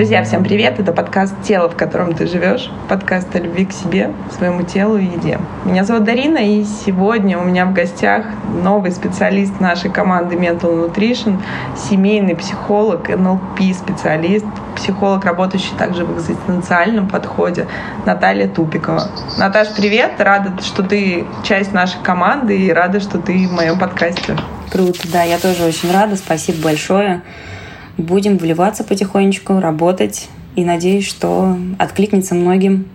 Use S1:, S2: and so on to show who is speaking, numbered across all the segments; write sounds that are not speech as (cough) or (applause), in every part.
S1: Друзья, всем привет! Это подкаст «Тело, в котором ты живешь», подкаст о любви к себе, своему телу и еде. Меня зовут Дарина, и сегодня у меня в гостях новый специалист нашей команды Mental Nutrition, семейный психолог, НЛП-специалист, психолог, работающий также в экзистенциальном подходе, Наталья Тупикова. Наташ, привет! Рада, что ты часть нашей команды и рада, что ты в моем подкасте.
S2: Круто, да, я тоже очень рада. Спасибо большое будем вливаться потихонечку, работать. И надеюсь, что откликнется многим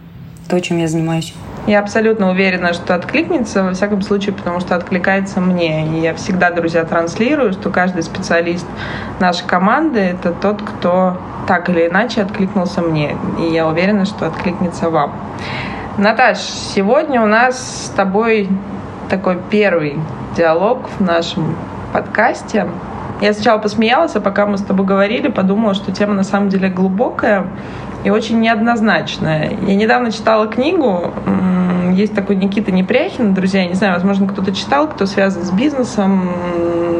S2: то, чем я занимаюсь.
S1: Я абсолютно уверена, что откликнется, во всяком случае, потому что откликается мне. И я всегда, друзья, транслирую, что каждый специалист нашей команды — это тот, кто так или иначе откликнулся мне. И я уверена, что откликнется вам. Наташ, сегодня у нас с тобой такой первый диалог в нашем подкасте. Я сначала посмеялась, а пока мы с тобой говорили, подумала, что тема на самом деле глубокая и очень неоднозначная. Я недавно читала книгу, есть такой Никита Непряхин, друзья, я не знаю, возможно, кто-то читал, кто связан с бизнесом,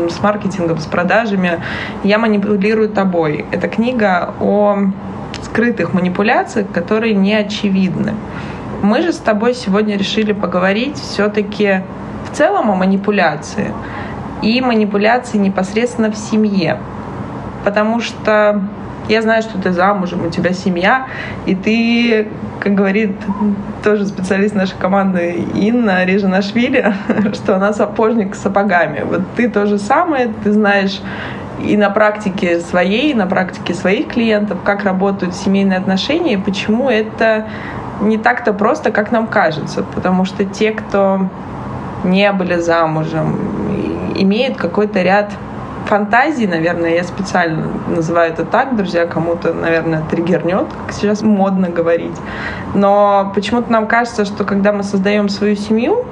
S1: с маркетингом, с продажами. «Я манипулирую тобой». Это книга о скрытых манипуляциях, которые не очевидны. Мы же с тобой сегодня решили поговорить все-таки в целом о манипуляции – и манипуляции непосредственно в семье. Потому что я знаю, что ты замужем, у тебя семья, и ты, как говорит тоже специалист нашей команды Инна Режинашвили, (laughs) что она сапожник с сапогами. Вот ты то же самое, ты знаешь и на практике своей, и на практике своих клиентов, как работают семейные отношения, и почему это не так-то просто, как нам кажется. Потому что те, кто не были замужем, имеют какой-то ряд фантазий, наверное, я специально называю это так, друзья, кому-то, наверное, триггернет, как сейчас модно говорить. Но почему-то нам кажется, что когда мы создаем свою семью,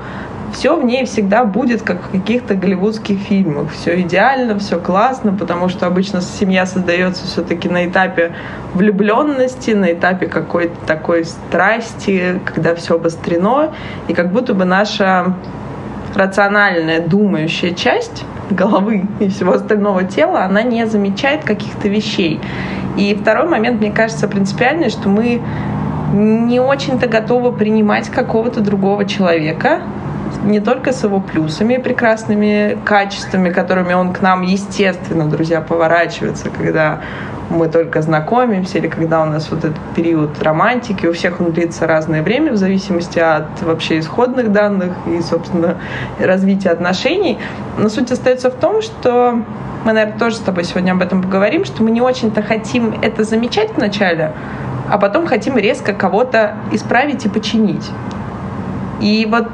S1: все в ней всегда будет как в каких-то голливудских фильмах. Все идеально, все классно, потому что обычно семья создается все-таки на этапе влюбленности, на этапе какой-то такой страсти, когда все обострено, и как будто бы наша рациональная, думающая часть головы и всего остального тела, она не замечает каких-то вещей. И второй момент, мне кажется, принципиальный, что мы не очень-то готовы принимать какого-то другого человека, не только с его плюсами, прекрасными качествами, которыми он к нам, естественно, друзья, поворачивается, когда мы только знакомимся, или когда у нас вот этот период романтики, у всех он длится разное время в зависимости от вообще исходных данных и, собственно, развития отношений. Но суть остается в том, что мы, наверное, тоже с тобой сегодня об этом поговорим, что мы не очень-то хотим это замечать вначале, а потом хотим резко кого-то исправить и починить. И вот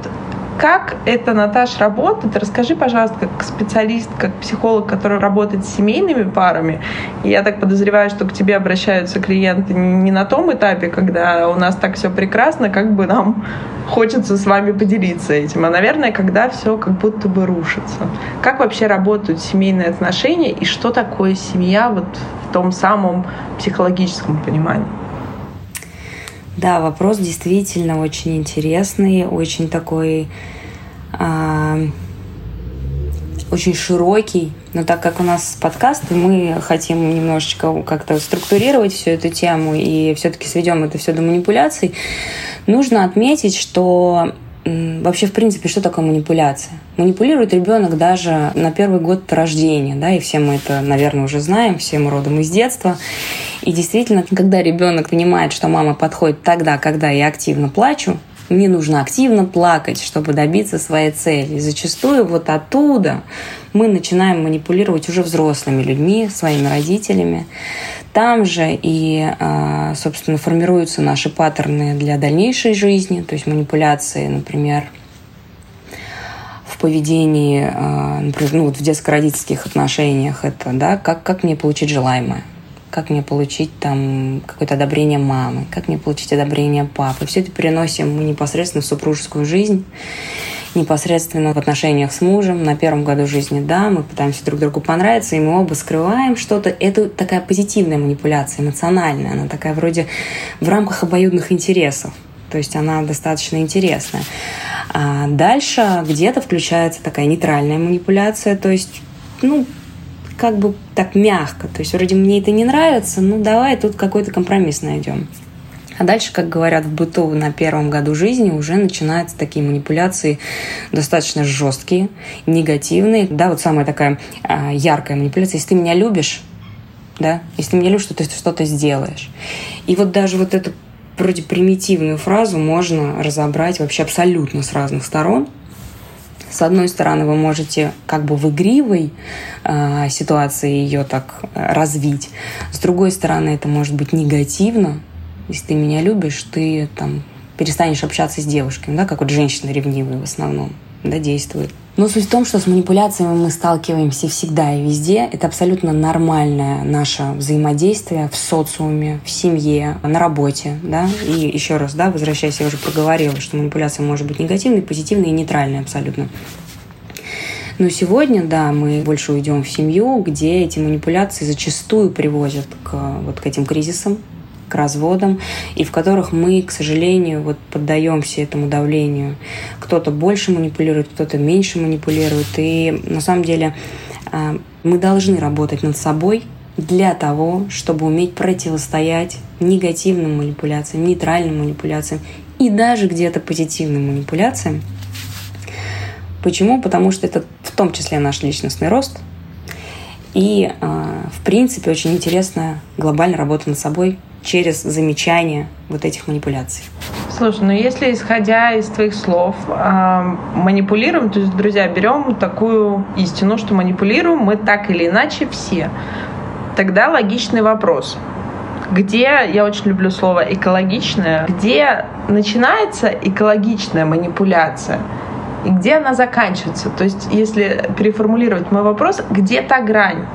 S1: как это, Наташ, работает? Расскажи, пожалуйста, как специалист, как психолог, который работает с семейными парами. Я так подозреваю, что к тебе обращаются клиенты не на том этапе, когда у нас так все прекрасно, как бы нам хочется с вами поделиться этим, а, наверное, когда все как будто бы рушится. Как вообще работают семейные отношения и что такое семья вот в том самом психологическом понимании?
S2: Да, вопрос действительно очень интересный, очень такой, э, очень широкий. Но так как у нас подкаст, мы хотим немножечко как-то структурировать всю эту тему и все-таки сведем это все до манипуляций, нужно отметить, что вообще, в принципе, что такое манипуляция? Манипулирует ребенок даже на первый год рождения, да, и все мы это, наверное, уже знаем, все мы родом из детства. И действительно, когда ребенок понимает, что мама подходит тогда, когда я активно плачу, мне нужно активно плакать, чтобы добиться своей цели. И зачастую вот оттуда мы начинаем манипулировать уже взрослыми людьми, своими родителями. Там же и, а, собственно, формируются наши паттерны для дальнейшей жизни, то есть манипуляции, например, в поведении, а, например, ну, вот в детско-родительских отношениях это, да, как, как мне получить желаемое, как мне получить там какое-то одобрение мамы, как мне получить одобрение папы. Все это переносим мы непосредственно в супружескую жизнь непосредственно в отношениях с мужем. На первом году жизни, да, мы пытаемся друг другу понравиться, и мы оба скрываем что-то. Это такая позитивная манипуляция, эмоциональная. Она такая вроде в рамках обоюдных интересов. То есть она достаточно интересная. А дальше где-то включается такая нейтральная манипуляция, то есть, ну, как бы так мягко. То есть вроде мне это не нравится, ну давай тут какой-то компромисс найдем. А дальше, как говорят в быту на первом году жизни, уже начинаются такие манипуляции достаточно жесткие, негативные. Да, вот самая такая а, яркая манипуляция. Если ты меня любишь, да, если ты меня любишь, то ты что-то сделаешь. И вот даже вот эту вроде примитивную фразу можно разобрать вообще абсолютно с разных сторон. С одной стороны, вы можете как бы в игривой э, ситуации ее так развить. С другой стороны, это может быть негативно, если ты меня любишь, ты там перестанешь общаться с девушками, да, как вот женщины ревнивые в основном, да, действуют. Но суть в том, что с манипуляциями мы сталкиваемся всегда и везде. Это абсолютно нормальное наше взаимодействие в социуме, в семье, на работе. Да? И еще раз, да, возвращаясь, я уже проговорила, что манипуляция может быть негативной, позитивной и нейтральной абсолютно. Но сегодня, да, мы больше уйдем в семью, где эти манипуляции зачастую приводят к, вот, к этим кризисам, к разводам, и в которых мы, к сожалению, вот поддаемся этому давлению. Кто-то больше манипулирует, кто-то меньше манипулирует. И на самом деле а, мы должны работать над собой для того, чтобы уметь противостоять негативным манипуляциям, нейтральным манипуляциям и даже где-то позитивным манипуляциям. Почему? Потому что это в том числе наш личностный рост. И, а, в принципе, очень интересная глобальная работа над собой через замечание вот этих манипуляций.
S1: Слушай, ну если исходя из твоих слов э, манипулируем, то есть, друзья, берем такую истину, что манипулируем мы так или иначе все, тогда логичный вопрос. Где, я очень люблю слово экологичное, где начинается экологичная манипуляция и где она заканчивается? То есть, если переформулировать мой вопрос, где та грань?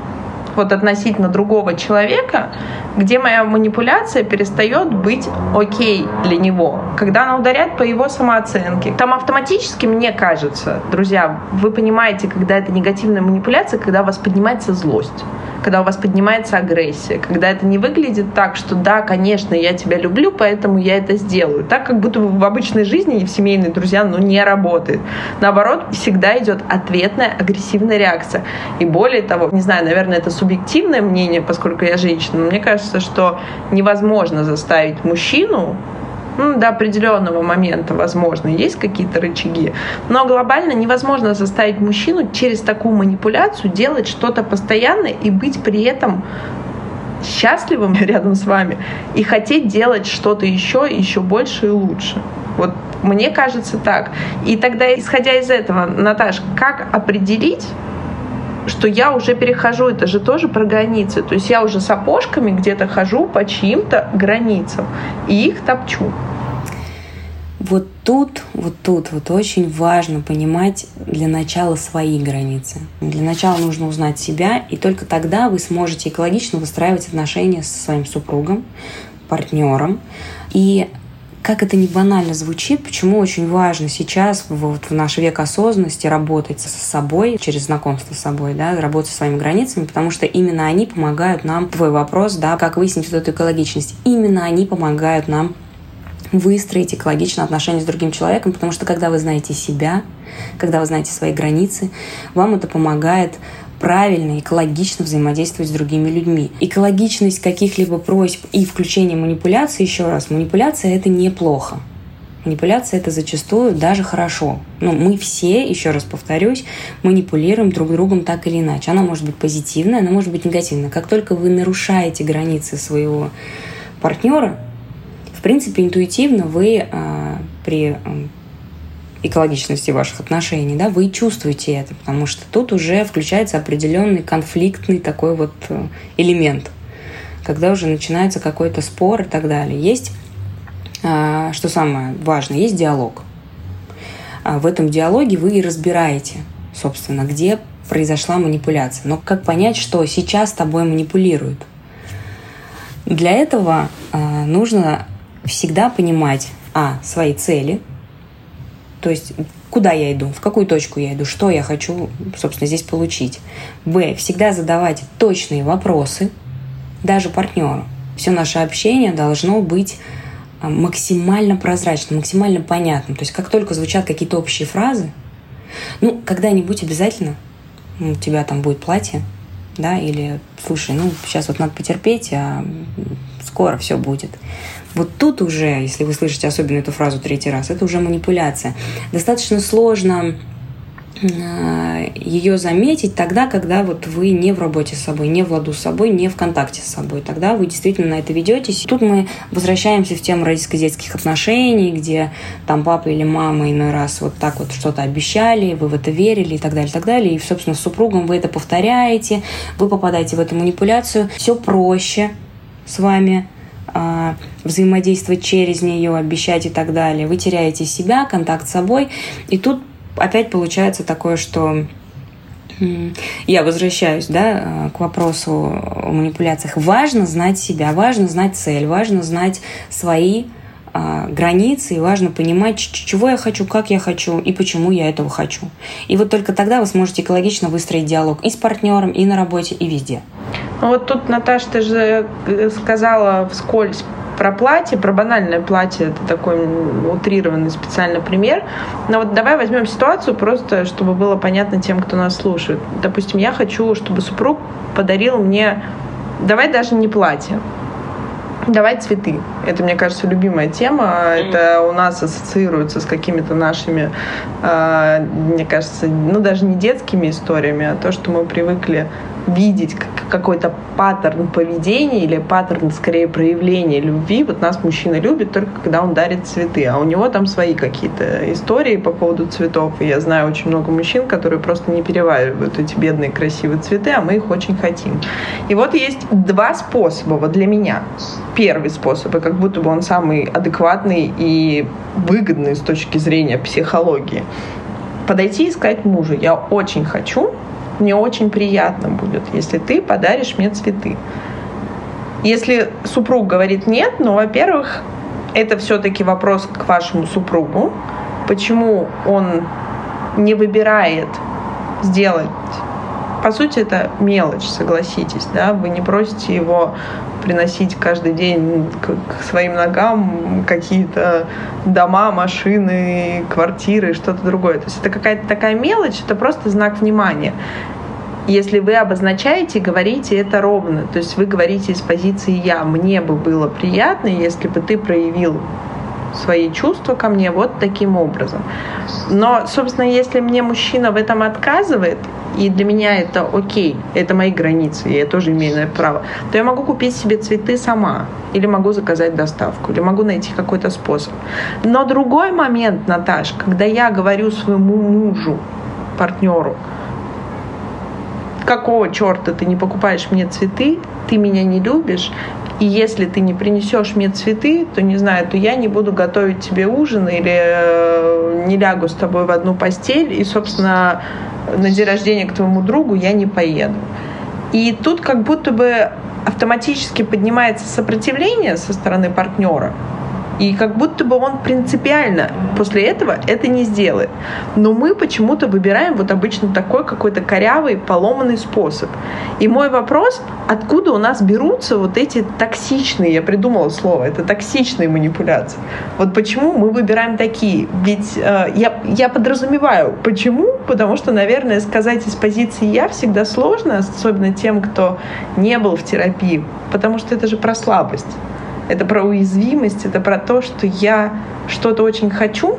S1: Вот относительно другого человека, где моя манипуляция перестает быть окей для него, когда она ударяет по его самооценке. Там автоматически, мне кажется, друзья, вы понимаете, когда это негативная манипуляция, когда у вас поднимается злость когда у вас поднимается агрессия, когда это не выглядит так, что да, конечно, я тебя люблю, поэтому я это сделаю. Так как будто в обычной жизни и в семейной друзья, ну, не работает. Наоборот, всегда идет ответная агрессивная реакция. И более того, не знаю, наверное, это субъективное мнение, поскольку я женщина, но мне кажется, что невозможно заставить мужчину ну, до определенного момента, возможно, есть какие-то рычаги. Но глобально невозможно заставить мужчину через такую манипуляцию делать что-то постоянно и быть при этом счастливым (laughs) рядом с вами и хотеть делать что-то еще, еще больше и лучше. Вот мне кажется так. И тогда, исходя из этого, Наташ, как определить, что я уже перехожу, это же тоже про границы. То есть я уже сапожками где-то хожу по чьим-то границам и их топчу.
S2: Вот тут, вот тут вот очень важно понимать для начала свои границы. Для начала нужно узнать себя, и только тогда вы сможете экологично выстраивать отношения со своим супругом, партнером. И как это не банально звучит, почему очень важно сейчас, вот в наш век осознанности, работать со собой, через знакомство с собой, да, работать со своими границами, потому что именно они помогают нам, твой вопрос, да, как выяснить вот эту экологичность, именно они помогают нам выстроить экологичные отношения с другим человеком, потому что когда вы знаете себя, когда вы знаете свои границы, вам это помогает правильно, экологично взаимодействовать с другими людьми. Экологичность каких-либо просьб и включение манипуляции, еще раз, манипуляция это неплохо. Манипуляция это зачастую даже хорошо. Но мы все, еще раз повторюсь, манипулируем друг другом так или иначе. Она может быть позитивная, она может быть негативная. Как только вы нарушаете границы своего партнера, в принципе, интуитивно вы а, при экологичности ваших отношений, да, вы чувствуете это, потому что тут уже включается определенный конфликтный такой вот э, элемент, когда уже начинается какой-то спор и так далее. Есть, а, что самое важное, есть диалог. А в этом диалоге вы и разбираете, собственно, где произошла манипуляция. Но как понять, что сейчас тобой манипулируют? Для этого а, нужно всегда понимать, а, свои цели – то есть куда я иду, в какую точку я иду, что я хочу, собственно, здесь получить. Б. Всегда задавать точные вопросы, даже партнеру. Все наше общение должно быть а, максимально прозрачным, максимально понятным. То есть как только звучат какие-то общие фразы, ну, когда-нибудь обязательно у тебя там будет платье, да, или слушай, ну сейчас вот надо потерпеть, а скоро все будет. Вот тут уже, если вы слышите особенно эту фразу третий раз, это уже манипуляция. Достаточно сложно ее заметить тогда, когда вот вы не в работе с собой, не в ладу с собой, не в контакте с собой. Тогда вы действительно на это ведетесь. Тут мы возвращаемся в тему родительско-детских отношений, где там папа или мама иной раз вот так вот что-то обещали, вы в это верили и так далее, и так далее. И, собственно, с супругом вы это повторяете, вы попадаете в эту манипуляцию. Все проще с вами, а, взаимодействовать через нее, обещать и так далее. Вы теряете себя, контакт с собой. И тут опять получается такое, что я возвращаюсь да, к вопросу о манипуляциях. Важно знать себя, важно знать цель, важно знать свои а, границы, и важно понимать, чего я хочу, как я хочу и почему я этого хочу. И вот только тогда вы сможете экологично выстроить диалог и с партнером, и на работе, и везде.
S1: Ну вот тут, Наташа, ты же э, сказала вскользь про платье, про банальное платье, это такой утрированный специальный пример. Но вот давай возьмем ситуацию просто, чтобы было понятно тем, кто нас слушает. Допустим, я хочу, чтобы супруг подарил мне, давай даже не платье, Давай цветы. Это, мне кажется, любимая тема. Это у нас ассоциируется с какими-то нашими, э, мне кажется, ну даже не детскими историями, а то, что мы привыкли видеть какой-то паттерн поведения или паттерн, скорее, проявления любви. Вот нас мужчина любит только когда он дарит цветы, а у него там свои какие-то истории по поводу цветов. И я знаю очень много мужчин, которые просто не переваривают эти бедные красивые цветы, а мы их очень хотим. И вот есть два способа вот для меня. Первый способ, и как будто бы он самый адекватный и выгодный с точки зрения психологии. Подойти и сказать мужу, я очень хочу, мне очень приятно будет, если ты подаришь мне цветы. Если супруг говорит нет, ну, во-первых, это все-таки вопрос к вашему супругу, почему он не выбирает сделать. По сути, это мелочь, согласитесь, да, вы не просите его приносить каждый день к, к своим ногам какие-то дома, машины, квартиры, что-то другое. То есть это какая-то такая мелочь, это просто знак внимания. Если вы обозначаете, говорите это ровно. То есть вы говорите из позиции «я». Мне бы было приятно, если бы ты проявил свои чувства ко мне вот таким образом. Но, собственно, если мне мужчина в этом отказывает, и для меня это окей, это мои границы, я тоже имею на это право, то я могу купить себе цветы сама, или могу заказать доставку, или могу найти какой-то способ. Но другой момент, Наташ, когда я говорю своему мужу, партнеру, какого черта ты не покупаешь мне цветы, ты меня не любишь, и если ты не принесешь мне цветы, то не знаю, то я не буду готовить тебе ужин или э, не лягу с тобой в одну постель, и, собственно, на день рождения к твоему другу я не поеду. И тут как будто бы автоматически поднимается сопротивление со стороны партнера, и как будто бы он принципиально после этого это не сделает. Но мы почему-то выбираем вот обычно такой какой-то корявый, поломанный способ. И мой вопрос, откуда у нас берутся вот эти токсичные, я придумала слово, это токсичные манипуляции. Вот почему мы выбираем такие? Ведь э, я, я подразумеваю, почему? Потому что, наверное, сказать из позиции «я» всегда сложно, особенно тем, кто не был в терапии, потому что это же про слабость. Это про уязвимость, это про то, что я что-то очень хочу,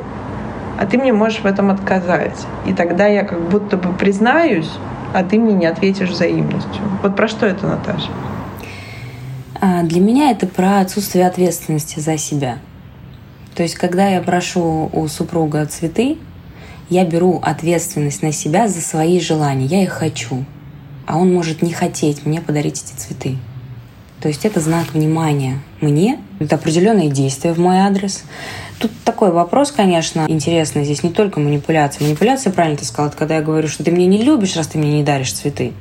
S1: а ты мне можешь в этом отказать. И тогда я как будто бы признаюсь, а ты мне не ответишь взаимностью. Вот про что это, Наташа?
S2: А, для меня это про отсутствие ответственности за себя. То есть, когда я прошу у супруга цветы, я беру ответственность на себя за свои желания. Я их хочу. А он может не хотеть мне подарить эти цветы. То есть это знак внимания мне, это определенные действия в мой адрес. Тут такой вопрос, конечно, интересный. Здесь не только манипуляция. Манипуляция, правильно ты сказала, когда я говорю, что ты меня не любишь, раз ты мне не даришь цветы.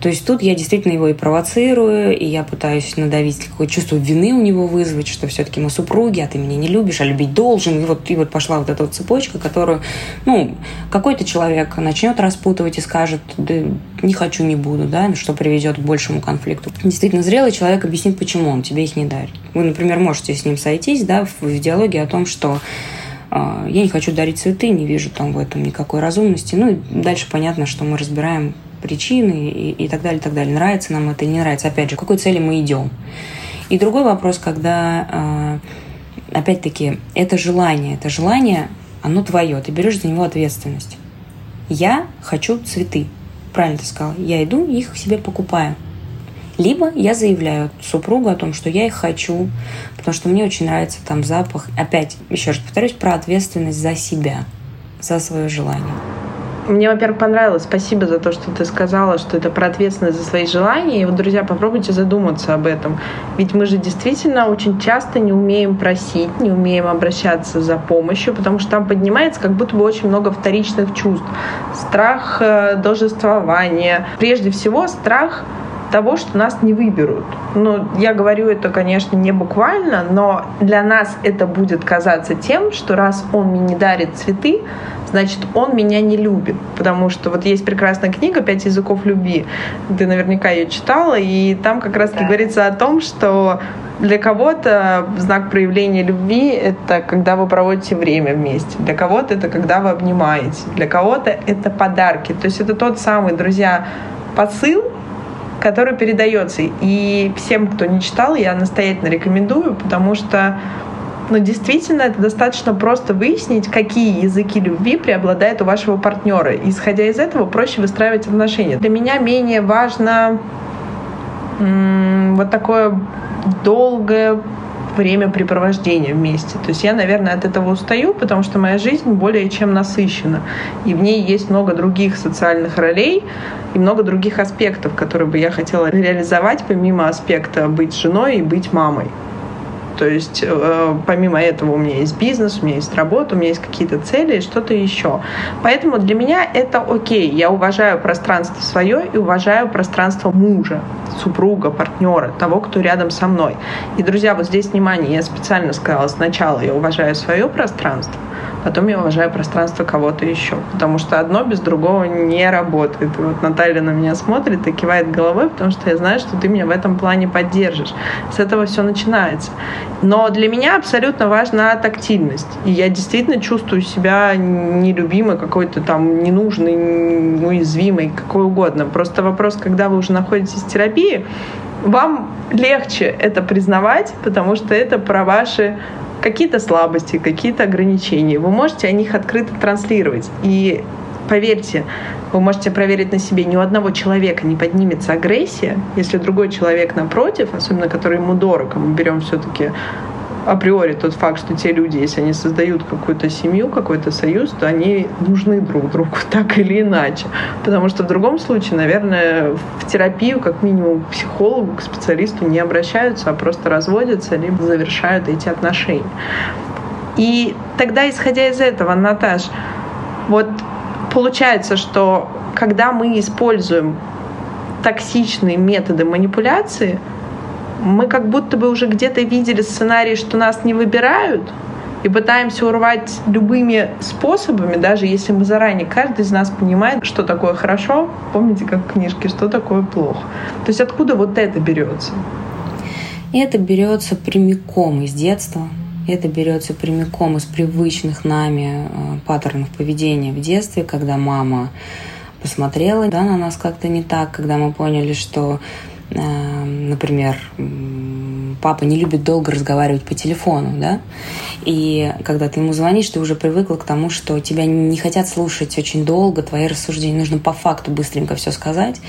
S2: То есть тут я действительно его и провоцирую, и я пытаюсь надавить, какое чувство вины у него вызвать, что все-таки мы супруги, а ты меня не любишь, а любить должен. И вот, и вот пошла вот эта вот цепочка, которую, ну, какой-то человек начнет распутывать и скажет, да не хочу, не буду, да, что приведет к большему конфликту. Действительно, зрелый человек объяснит, почему он тебе их не дарит. Вы, например, можете с ним сойтись, да, в, в диалоге о том, что а, я не хочу дарить цветы, не вижу там в этом никакой разумности. Ну и дальше понятно, что мы разбираем причины и, и так далее, так далее. Нравится нам это или не нравится. Опять же, к какой цели мы идем. И другой вопрос, когда, а, опять-таки, это желание. Это желание, оно твое. Ты берешь за него ответственность. Я хочу цветы. Правильно ты сказала. Я иду и их себе покупаю. Либо я заявляю супругу о том, что я их хочу, потому что мне очень нравится там запах. Опять, еще раз повторюсь, про ответственность за себя, за свое желание.
S1: Мне, во-первых, понравилось. Спасибо за то, что ты сказала, что это про ответственность за свои желания. И вот, друзья, попробуйте задуматься об этом. Ведь мы же действительно очень часто не умеем просить, не умеем обращаться за помощью, потому что там поднимается как будто бы очень много вторичных чувств. Страх э, должествования. Прежде всего, страх того, что нас не выберут. Ну, я говорю это, конечно, не буквально, но для нас это будет казаться тем, что раз он мне не дарит цветы, значит, он меня не любит. Потому что вот есть прекрасная книга «Пять языков любви». Ты наверняка ее читала, и там как раз да. говорится о том, что для кого-то знак проявления любви — это когда вы проводите время вместе. Для кого-то это когда вы обнимаете. Для кого-то это подарки. То есть это тот самый, друзья, посыл, который передается. И всем, кто не читал, я настоятельно рекомендую, потому что ну, действительно, это достаточно просто выяснить, какие языки любви преобладают у вашего партнера. Исходя из этого, проще выстраивать отношения. Для меня менее важно вот такое долгое времяпрепровождения вместе. То есть я, наверное, от этого устаю, потому что моя жизнь более чем насыщена. И в ней есть много других социальных ролей и много других аспектов, которые бы я хотела реализовать, помимо аспекта быть женой и быть мамой. То есть э, помимо этого у меня есть бизнес, у меня есть работа, у меня есть какие-то цели и что-то еще. Поэтому для меня это окей. Я уважаю пространство свое и уважаю пространство мужа, супруга, партнера, того, кто рядом со мной. И, друзья, вот здесь внимание, я специально сказала сначала, я уважаю свое пространство, потом я уважаю пространство кого-то еще. Потому что одно без другого не работает. И вот Наталья на меня смотрит и кивает головой, потому что я знаю, что ты меня в этом плане поддержишь. С этого все начинается. Но для меня абсолютно важна тактильность. И я действительно чувствую себя нелюбимой, какой-то там ненужной, уязвимой, какой угодно. Просто вопрос, когда вы уже находитесь в терапии, вам легче это признавать, потому что это про ваши какие-то слабости, какие-то ограничения. Вы можете о них открыто транслировать. И поверьте, вы можете проверить на себе, ни у одного человека не поднимется агрессия, если другой человек напротив, особенно который ему дорог, мы берем все-таки априори тот факт, что те люди, если они создают какую-то семью, какой-то союз, то они нужны друг другу (laughs) так или иначе. Потому что в другом случае, наверное, в терапию, как минимум, к психологу, к специалисту не обращаются, а просто разводятся, либо завершают эти отношения. И тогда, исходя из этого, Наташ, вот получается, что когда мы используем токсичные методы манипуляции, мы как будто бы уже где-то видели сценарий, что нас не выбирают, и пытаемся урвать любыми способами, даже если мы заранее, каждый из нас понимает, что такое хорошо, помните, как в книжке, что такое плохо. То есть откуда вот это берется?
S2: Это берется прямиком из детства. Это берется прямиком из привычных нами э, паттернов поведения в детстве, когда мама посмотрела да, на нас как-то не так, когда мы поняли, что например, папа не любит долго разговаривать по телефону, да, и когда ты ему звонишь, ты уже привыкла к тому, что тебя не хотят слушать очень долго, твои рассуждения, нужно по факту быстренько все сказать,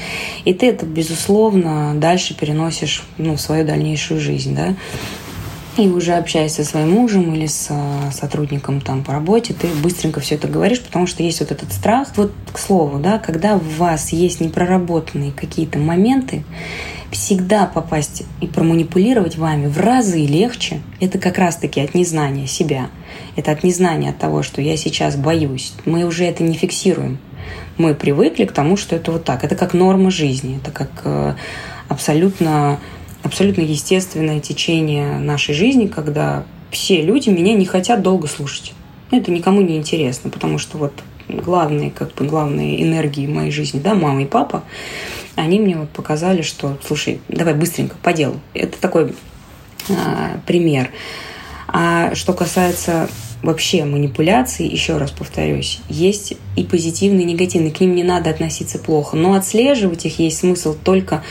S2: и ты это, безусловно, дальше переносишь ну, в свою дальнейшую жизнь, да, и уже общаясь со своим мужем или с а, сотрудником там по работе, ты быстренько все это говоришь, потому что есть вот этот страх. Вот к слову, да, когда в вас есть непроработанные какие-то моменты, всегда попасть и проманипулировать вами в разы легче. Это как раз-таки от незнания себя. Это от незнания от того, что я сейчас боюсь. Мы уже это не фиксируем. Мы привыкли к тому, что это вот так. Это как норма жизни. Это как э, абсолютно абсолютно естественное течение нашей жизни, когда все люди меня не хотят долго слушать. Это никому не интересно, потому что вот главные, как бы главные энергии моей жизни, да, мама и папа, они мне вот показали, что, слушай, давай быстренько по делу. Это такой а, пример. А что касается вообще манипуляции, еще раз повторюсь, есть и позитивные, и негативные. К ним не надо относиться плохо. Но отслеживать их есть смысл только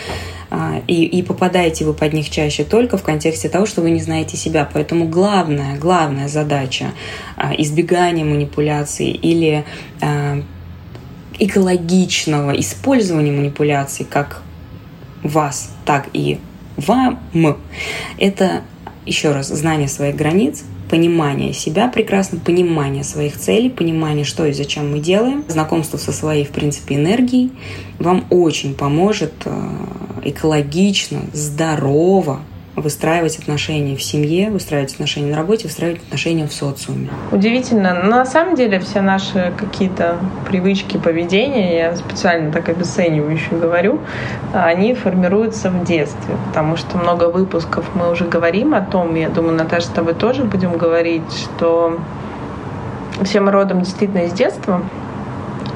S2: и, и попадаете вы под них чаще только в контексте того, что вы не знаете себя. Поэтому главная, главная задача а, избегания манипуляций или а, экологичного использования манипуляций как вас, так и вам, это еще раз знание своих границ, понимание себя прекрасно, понимание своих целей, понимание, что и зачем мы делаем, знакомство со своей, в принципе, энергией вам очень поможет э, экологично, здорово выстраивать отношения в семье, выстраивать отношения на работе, выстраивать отношения в социуме.
S1: Удивительно. Но на самом деле все наши какие-то привычки поведения, я специально так обесценивающе говорю, они формируются в детстве, потому что много выпусков мы уже говорим о том, я думаю, Наташа, с тобой тоже будем говорить, что все мы родом действительно из детства,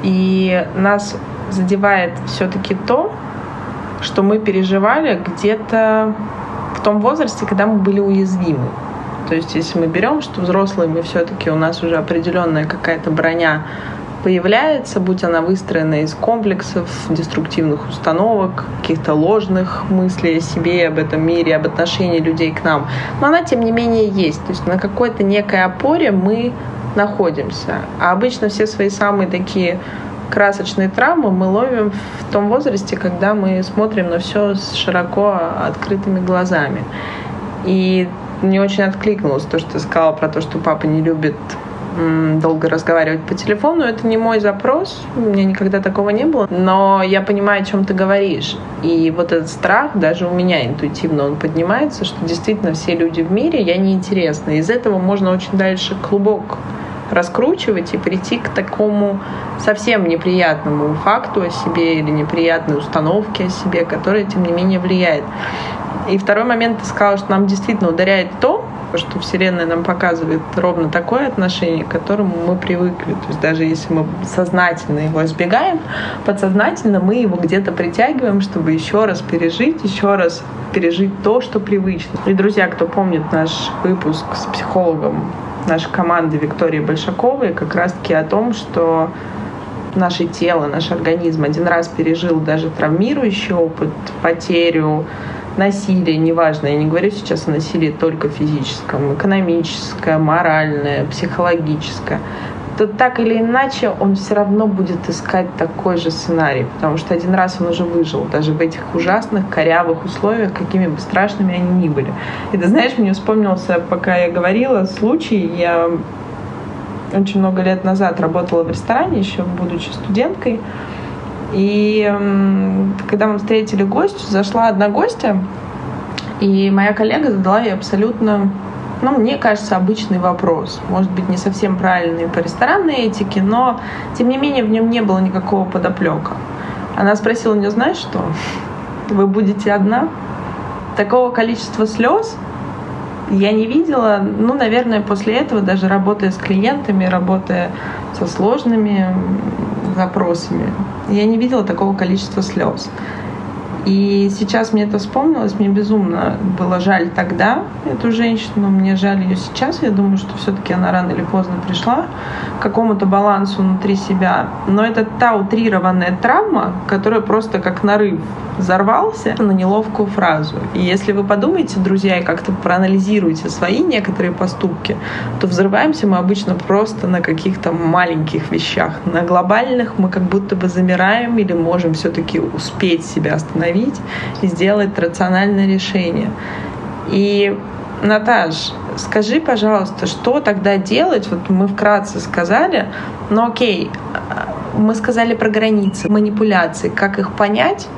S1: и нас задевает все-таки то, что мы переживали где-то в том возрасте, когда мы были уязвимы. То есть, если мы берем, что взрослые мы все-таки у нас уже определенная какая-то броня появляется, будь она выстроена из комплексов, деструктивных установок, каких-то ложных мыслей о себе, об этом мире, об отношении людей к нам. Но она, тем не менее, есть. То есть на какой-то некой опоре мы находимся. А обычно все свои самые такие красочные травмы мы ловим в том возрасте, когда мы смотрим на все с широко открытыми глазами. И мне очень откликнулось то, что ты сказала про то, что папа не любит долго разговаривать по телефону. Это не мой запрос, у меня никогда такого не было. Но я понимаю, о чем ты говоришь. И вот этот страх, даже у меня интуитивно он поднимается, что действительно все люди в мире, я неинтересна. Из этого можно очень дальше клубок раскручивать и прийти к такому совсем неприятному факту о себе или неприятной установке о себе, которая, тем не менее, влияет. И второй момент, ты сказала, что нам действительно ударяет то, что Вселенная нам показывает ровно такое отношение, к которому мы привыкли. То есть даже если мы сознательно его избегаем, подсознательно мы его где-то притягиваем, чтобы еще раз пережить, еще раз пережить то, что привычно. И, друзья, кто помнит наш выпуск с психологом нашей команды Виктории Большаковой как раз-таки о том, что наше тело, наш организм один раз пережил даже травмирующий опыт, потерю, насилие, неважно, я не говорю сейчас о насилии только физическом, экономическое, моральное, психологическое то так или иначе он все равно будет искать такой же сценарий, потому что один раз он уже выжил, даже в этих ужасных, корявых условиях, какими бы страшными они ни были. И ты знаешь, мне вспомнился, пока я говорила, случай, я очень много лет назад работала в ресторане, еще будучи студенткой, и когда мы встретили гостю, зашла одна гостья, и моя коллега задала ей абсолютно ну, мне кажется, обычный вопрос. Может быть, не совсем правильный по ресторанной этике, но, тем не менее, в нем не было никакого подоплека. Она спросила меня, знаешь что, вы будете одна? Такого количества слез я не видела, ну, наверное, после этого, даже работая с клиентами, работая со сложными запросами, я не видела такого количества слез. И сейчас мне это вспомнилось, мне безумно было жаль тогда эту женщину, мне жаль ее сейчас. Я думаю, что все-таки она рано или поздно пришла к какому-то балансу внутри себя. Но это та утрированная травма, которая просто как нарыв взорвался на неловкую фразу. И если вы подумаете, друзья, и как-то проанализируете свои некоторые поступки, то взрываемся мы обычно просто на каких-то маленьких вещах. На глобальных мы как будто бы замираем или можем все-таки успеть себя остановить и сделать рациональное решение. И Наташ, скажи, пожалуйста, что тогда делать? Вот мы вкратце сказали, но окей, мы сказали про границы, манипуляции, как их понять,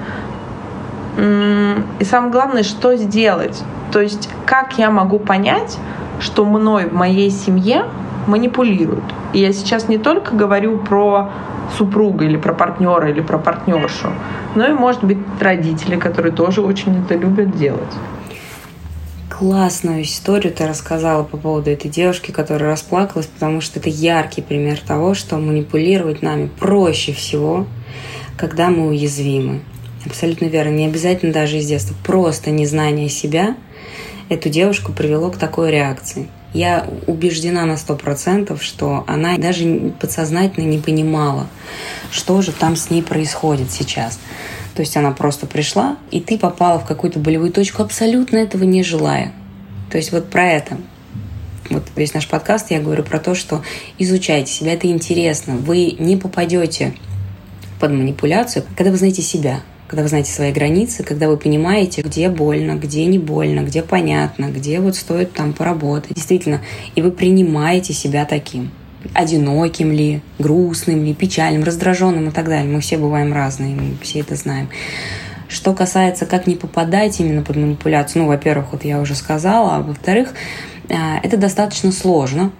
S1: и самое главное, что сделать. То есть, как я могу понять, что мной в моей семье манипулируют. И я сейчас не только говорю про супруга или про партнера или про партнершу, но и, может быть, родители, которые тоже очень это любят делать.
S2: Классную историю ты рассказала по поводу этой девушки, которая расплакалась, потому что это яркий пример того, что манипулировать нами проще всего, когда мы уязвимы. Абсолютно верно. Не обязательно даже из детства. Просто незнание себя эту девушку привело к такой реакции. Я убеждена на сто процентов, что она даже подсознательно не понимала, что же там с ней происходит сейчас. То есть она просто пришла, и ты попала в какую-то болевую точку, абсолютно этого не желая. То есть вот про это. Вот весь наш подкаст я говорю про то, что изучайте себя, это интересно. Вы не попадете под манипуляцию, когда вы знаете себя, когда вы знаете свои границы, когда вы понимаете, где больно, где не больно, где понятно, где вот стоит там поработать. Действительно, и вы принимаете себя таким. Одиноким ли, грустным ли, печальным, раздраженным и так далее. Мы все бываем разные, мы все это знаем. Что касается, как не попадать именно под манипуляцию, ну, во-первых, вот я уже сказала, а во-вторых, э, это достаточно сложно,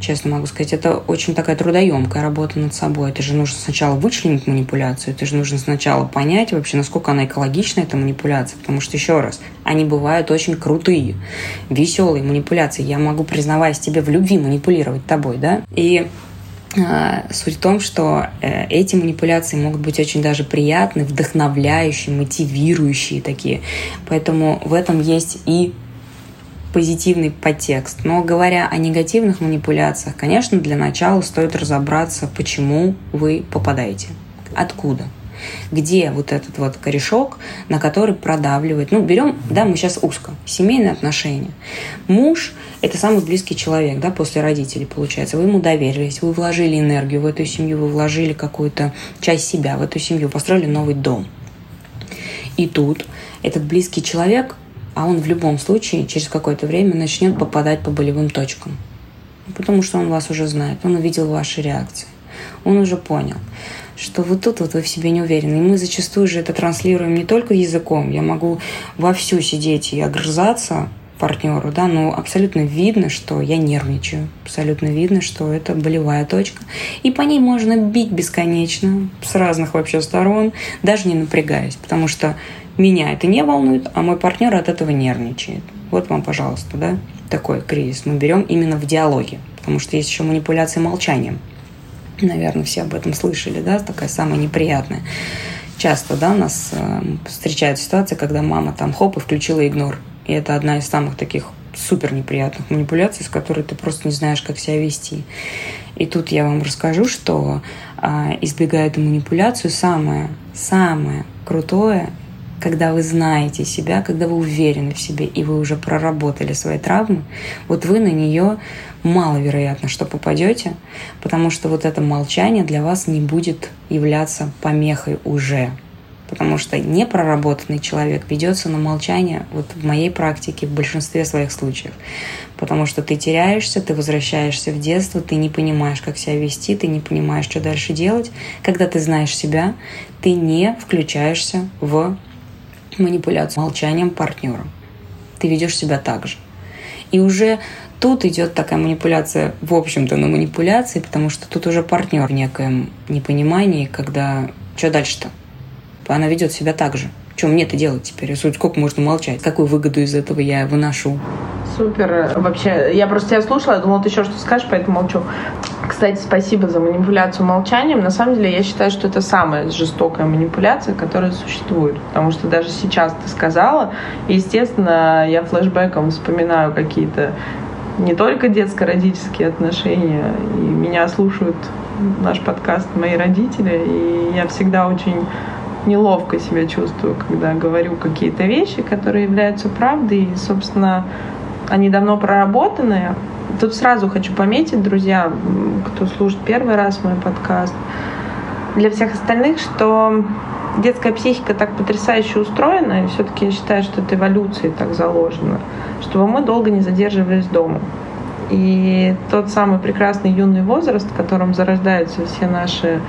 S2: честно могу сказать. Это очень такая трудоемкая работа над собой. Это же нужно сначала вычленить манипуляцию, это же нужно сначала понять вообще, насколько она экологична, эта манипуляция. Потому что, еще раз, они бывают очень крутые, веселые манипуляции. Я могу, признаваясь тебе в любви, манипулировать тобой, да? И а, Суть в том, что э, эти манипуляции могут быть очень даже приятны, вдохновляющие, мотивирующие такие. Поэтому в этом есть и позитивный подтекст. Но говоря о негативных манипуляциях, конечно, для начала стоит разобраться, почему вы попадаете. Откуда? Где вот этот вот корешок, на который продавливает. Ну, берем, да, мы сейчас узко. Семейные отношения. Муж – это самый близкий человек, да, после родителей, получается. Вы ему доверились, вы вложили энергию в эту семью, вы вложили какую-то часть себя в эту семью, построили новый дом. И тут этот близкий человек а он в любом случае через какое-то время начнет попадать по болевым точкам. Потому что он вас уже знает, он увидел ваши реакции. Он уже понял, что вот тут вот вы в себе не уверены. И мы зачастую же это транслируем не только языком. Я могу вовсю сидеть и огрызаться партнеру, да, но абсолютно видно, что я нервничаю, абсолютно видно, что это болевая точка, и по ней можно бить бесконечно, с разных вообще сторон, даже не напрягаясь, потому что меня это не волнует, а мой партнер от этого нервничает. Вот вам, пожалуйста, да, такой кризис. Мы берем именно в диалоге, потому что есть еще манипуляция молчанием. Наверное, все об этом слышали, да, такая самая неприятная. Часто, да, нас э, встречается ситуация, когда мама там хоп и включила игнор. И это одна из самых таких супер неприятных манипуляций, с которой ты просто не знаешь, как себя вести. И тут я вам расскажу, что э, избегая эту манипуляцию, самое, самое крутое когда вы знаете себя, когда вы уверены в себе, и вы уже проработали свои травмы, вот вы на нее маловероятно, что попадете, потому что вот это молчание для вас не будет являться помехой уже. Потому что непроработанный человек ведется на молчание, вот в моей практике, в большинстве своих случаев. Потому что ты теряешься, ты возвращаешься в детство, ты не понимаешь, как себя вести, ты не понимаешь, что дальше делать. Когда ты знаешь себя, ты не включаешься в манипуляцию молчанием партнера. Ты ведешь себя так же. И уже тут идет такая манипуляция, в общем-то, на манипуляции, потому что тут уже партнер в некоем непонимании, когда что дальше-то? Она ведет себя так же. Что мне это делать теперь? Сколько можно молчать? Какую выгоду из этого я выношу?
S1: Супер. Вообще, я просто тебя слушала, я думала, ты еще что скажешь, поэтому молчу. Кстати, спасибо за манипуляцию молчанием. На самом деле, я считаю, что это самая жестокая манипуляция, которая существует. Потому что даже сейчас ты сказала, естественно, я флешбеком вспоминаю какие-то не только детско-родительские отношения, и меня слушают наш подкаст мои родители, и я всегда очень неловко себя чувствую, когда говорю какие-то вещи, которые являются правдой, и, собственно, они давно проработанные, Тут сразу хочу пометить, друзья, кто слушает первый раз мой подкаст, для всех остальных, что детская психика так потрясающе устроена, и все-таки я считаю, что это эволюцией так заложено, чтобы мы долго не задерживались дома. И тот самый прекрасный юный возраст, в котором зарождаются все наши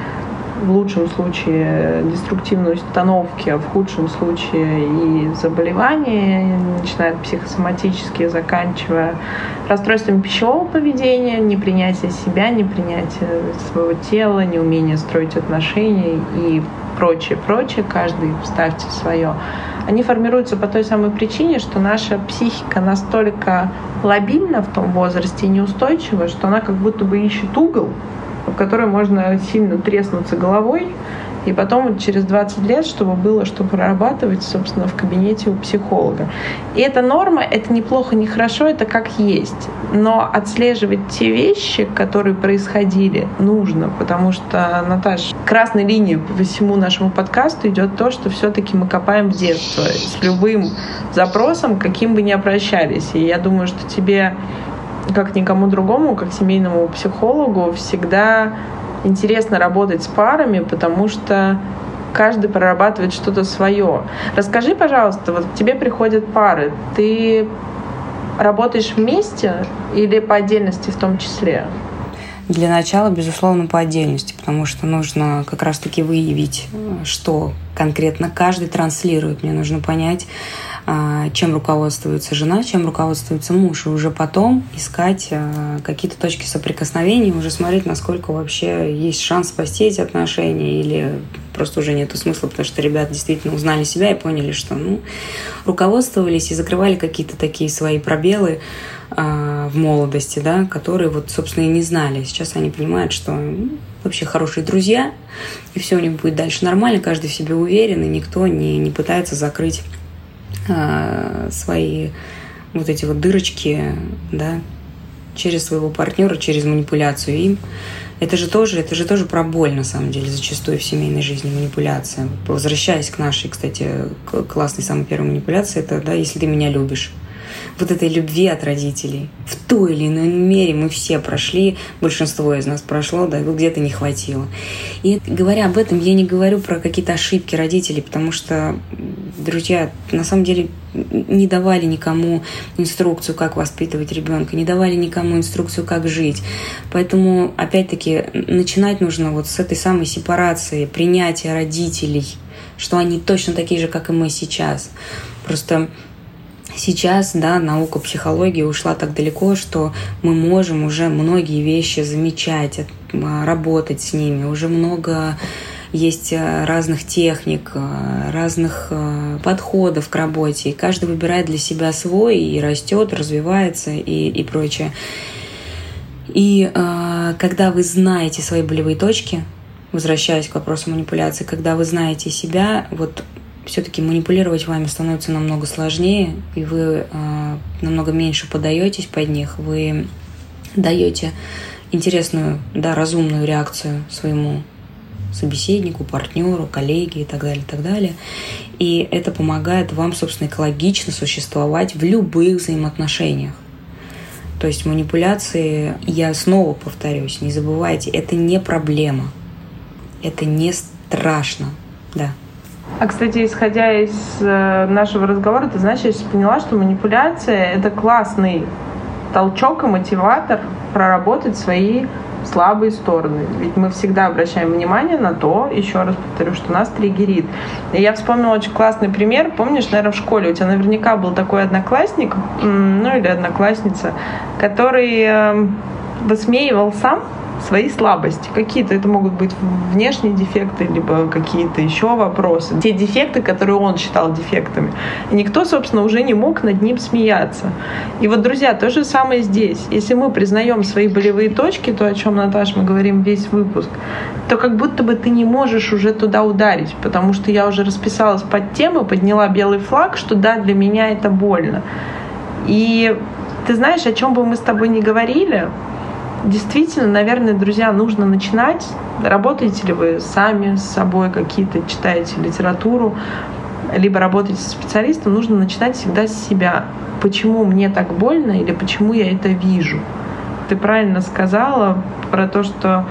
S1: в лучшем случае деструктивные установки, а в худшем случае и заболевания, начиная от психосоматические, заканчивая расстройствами пищевого поведения, непринятие себя, непринятие своего тела, неумение строить отношения и прочее, прочее, каждый вставьте свое, они формируются по той самой причине, что наша психика настолько лобильна в том возрасте и неустойчива, что она как будто бы ищет угол, в которой можно сильно треснуться головой И потом через 20 лет, чтобы было что прорабатывать, собственно, в кабинете у психолога. И это норма, это неплохо, не хорошо, это как есть. Но отслеживать те вещи, которые происходили, нужно, потому что, Наташ, красной линией по всему нашему подкасту идет то, что все-таки мы копаем в детство с любым запросом, каким бы ни обращались. И я думаю, что тебе как никому другому, как семейному психологу, всегда интересно работать с парами, потому что каждый прорабатывает что-то свое. Расскажи, пожалуйста, вот к тебе приходят пары, ты работаешь вместе или по отдельности в том числе?
S2: Для начала, безусловно, по отдельности, потому что нужно как раз-таки выявить, что конкретно каждый транслирует. Мне нужно понять, чем руководствуется жена, чем руководствуется муж, и уже потом искать а, какие-то точки соприкосновения, уже смотреть, насколько вообще есть шанс спасти эти отношения, или просто уже нету смысла, потому что ребята действительно узнали себя и поняли, что ну, руководствовались и закрывали какие-то такие свои пробелы э, в молодости, да, которые вот, собственно, и не знали. Сейчас они понимают, что ну, вообще хорошие друзья, и все у них будет дальше нормально, каждый в себе уверен, и никто не, не пытается закрыть а, свои вот эти вот дырочки, да, через своего партнера, через манипуляцию им. Это же тоже, это же тоже про боль, на самом деле, зачастую в семейной жизни манипуляция. Возвращаясь к нашей, кстати, классной самой первой манипуляции, это, да, если ты меня любишь вот этой любви от родителей. В той или иной мере мы все прошли, большинство из нас прошло, да, где-то не хватило. И говоря об этом, я не говорю про какие-то ошибки родителей, потому что, друзья, на самом деле не давали никому инструкцию, как воспитывать ребенка, не давали никому инструкцию, как жить. Поэтому, опять-таки, начинать нужно вот с этой самой сепарации, принятия родителей, что они точно такие же, как и мы сейчас. Просто Сейчас, да, наука психологии ушла так далеко, что мы можем уже многие вещи замечать, а, работать с ними. Уже много есть а, разных техник, а, разных подходов к работе. И каждый выбирает для себя свой и растет, развивается и, и прочее. И э, когда вы знаете свои болевые точки, возвращаясь к вопросу манипуляции, когда вы знаете себя, вот все-таки манипулировать вами становится намного сложнее, и вы э, намного меньше подаетесь под них, вы даете интересную, да, разумную реакцию своему собеседнику, партнеру, коллеге и так далее, и так далее. И это помогает вам, собственно, экологично существовать в любых взаимоотношениях. То есть манипуляции, я снова повторюсь, не забывайте, это не проблема. Это не страшно. Да.
S1: А, кстати, исходя из э, нашего разговора, ты знаешь, я сейчас поняла, что манипуляция — это классный толчок и мотиватор проработать свои слабые стороны. Ведь мы всегда обращаем внимание на то, еще раз повторю, что нас триггерит. И я вспомнила очень классный пример. Помнишь, наверное, в школе у тебя наверняка был такой одноклассник, ну или одноклассница, который э, высмеивал сам свои слабости. Какие-то это могут быть внешние дефекты, либо какие-то еще вопросы. Те дефекты, которые он считал дефектами. И никто, собственно, уже не мог над ним смеяться. И вот, друзья, то же самое здесь. Если мы признаем свои болевые точки, то, о чем, Наташа, мы говорим весь выпуск, то как будто бы ты не можешь уже туда ударить, потому что я уже расписалась под тему, подняла белый флаг, что да, для меня это больно. И ты знаешь, о чем бы мы с тобой ни говорили, действительно, наверное, друзья, нужно начинать. Работаете ли вы сами с собой, какие-то читаете литературу, либо работаете со специалистом, нужно начинать всегда с себя. Почему мне так больно или почему я это вижу? Ты правильно сказала про то, что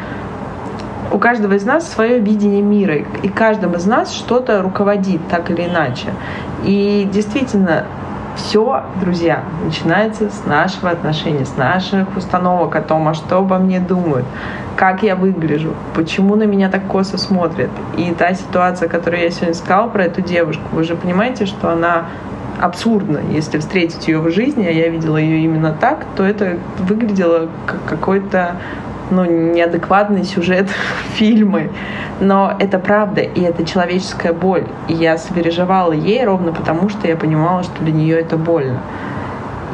S1: у каждого из нас свое видение мира, и каждым из нас что-то руководит так или иначе. И действительно, все, друзья, начинается с нашего отношения, с наших установок о том, а что обо мне думают, как я выгляжу, почему на меня так косо смотрят. И та ситуация, которую я сегодня сказала про эту девушку, вы же понимаете, что она абсурдна. Если встретить ее в жизни, а я видела ее именно так, то это выглядело как какой-то ну, неадекватный сюжет (laughs) фильмы. Но это правда, и это человеческая боль. И я сопереживала ей ровно потому, что я понимала, что для нее это больно.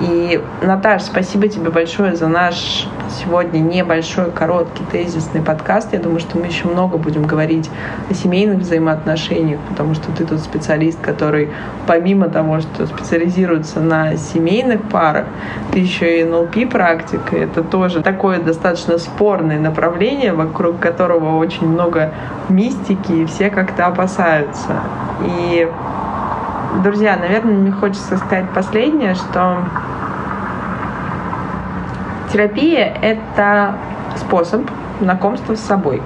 S1: И, Наташ, спасибо тебе большое за наш сегодня небольшой, короткий, тезисный подкаст. Я думаю, что мы еще много будем говорить о семейных взаимоотношениях, потому что ты тот специалист, который помимо того, что специализируется на семейных парах, ты еще и НЛП практик. И это тоже такое достаточно спорное направление, вокруг которого очень много мистики, и все как-то опасаются. И Друзья, наверное, мне хочется сказать последнее, что терапия — это способ знакомства с собой.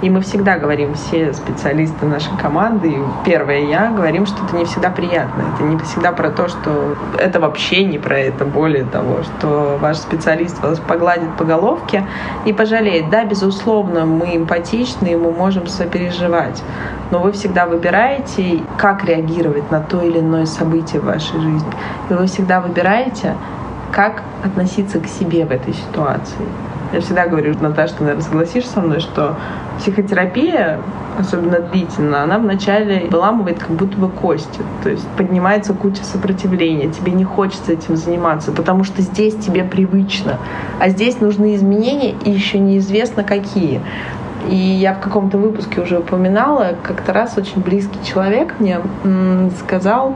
S1: И мы всегда говорим, все специалисты нашей команды, и первое я, говорим, что это не всегда приятно. Это не всегда про то, что это вообще не про это. Более того, что ваш специалист вас погладит по головке и пожалеет. Да, безусловно, мы эмпатичны, и мы можем сопереживать. Но вы всегда выбираете, как реагировать на то или иное событие в вашей жизни. И вы всегда выбираете, как относиться к себе в этой ситуации. Я всегда говорю, Наташа, ты, наверное, согласишься со мной, что психотерапия, особенно длительно, она вначале выламывает как будто бы кости. То есть поднимается куча сопротивления, тебе не хочется этим заниматься, потому что здесь тебе привычно. А здесь нужны изменения, и еще неизвестно какие. И я в каком-то выпуске уже упоминала, как-то раз очень близкий человек мне сказал,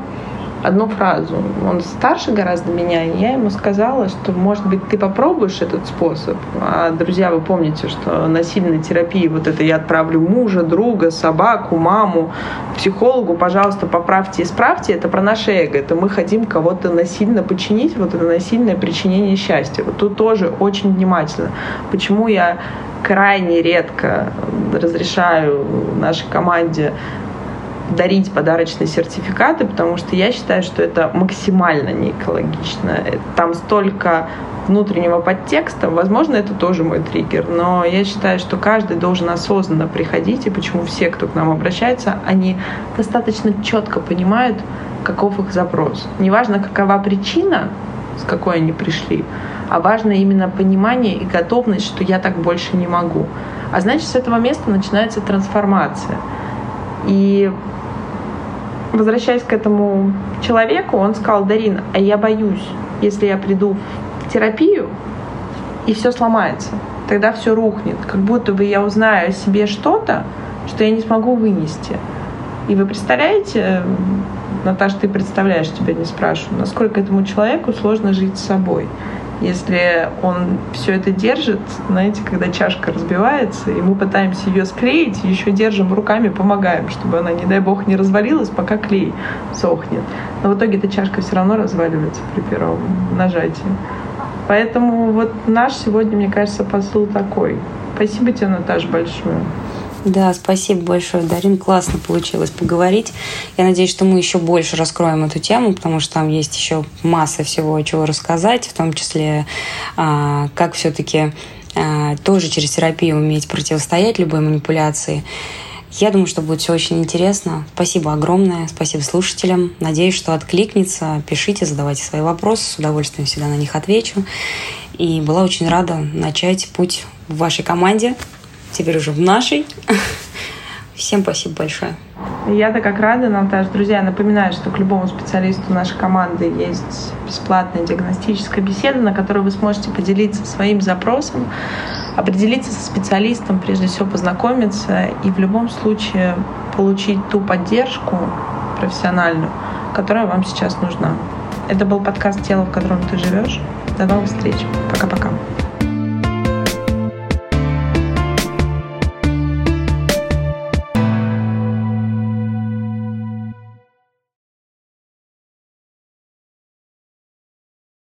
S1: одну фразу. Он старше гораздо меня, и я ему сказала, что, может быть, ты попробуешь этот способ. А, друзья, вы помните, что насильной терапии, вот это я отправлю мужа, друга, собаку, маму, психологу, пожалуйста, поправьте, исправьте, это про наше эго. Это мы хотим кого-то насильно починить, вот это насильное причинение счастья. Вот тут тоже очень внимательно. Почему я крайне редко разрешаю нашей команде дарить подарочные сертификаты, потому что я считаю, что это максимально не экологично. Там столько внутреннего подтекста, возможно, это тоже мой триггер, но я считаю, что каждый должен осознанно приходить, и почему все, кто к нам обращается, они достаточно четко понимают, каков их запрос. Неважно, какова причина, с какой они пришли, а важно именно понимание и готовность, что я так больше не могу. А значит, с этого места начинается трансформация. И возвращаясь к этому человеку, он сказал, Дарин, а я боюсь, если я приду в терапию, и все сломается, тогда все рухнет. Как будто бы я узнаю о себе что-то, что я не смогу вынести. И вы представляете, Наташа, ты представляешь, тебя не спрашиваю, насколько этому человеку сложно жить с собой если он все это держит, знаете, когда чашка разбивается, и мы пытаемся ее склеить, еще держим руками, помогаем, чтобы она, не дай бог, не развалилась, пока клей сохнет. Но в итоге эта чашка все равно разваливается при первом нажатии. Поэтому вот наш сегодня, мне кажется, посыл такой. Спасибо тебе, Наташа, большое.
S2: Да, спасибо большое, Дарин. Классно получилось поговорить. Я надеюсь, что мы еще больше раскроем эту тему, потому что там есть еще масса всего, чего рассказать, в том числе, а, как все-таки а, тоже через терапию уметь противостоять любой манипуляции. Я думаю, что будет все очень интересно. Спасибо огромное. Спасибо слушателям. Надеюсь, что откликнется. Пишите, задавайте свои вопросы. С удовольствием всегда на них отвечу. И была очень рада начать путь в вашей команде теперь уже в нашей. (laughs) Всем спасибо большое.
S1: Я-то как рада, Наташа. Друзья, напоминаю, что к любому специалисту нашей команды есть бесплатная диагностическая беседа, на которой вы сможете поделиться своим запросом, определиться со специалистом, прежде всего познакомиться и в любом случае получить ту поддержку профессиональную, которая вам сейчас нужна. Это был подкаст «Тело, в котором ты живешь». До новых встреч. Пока-пока.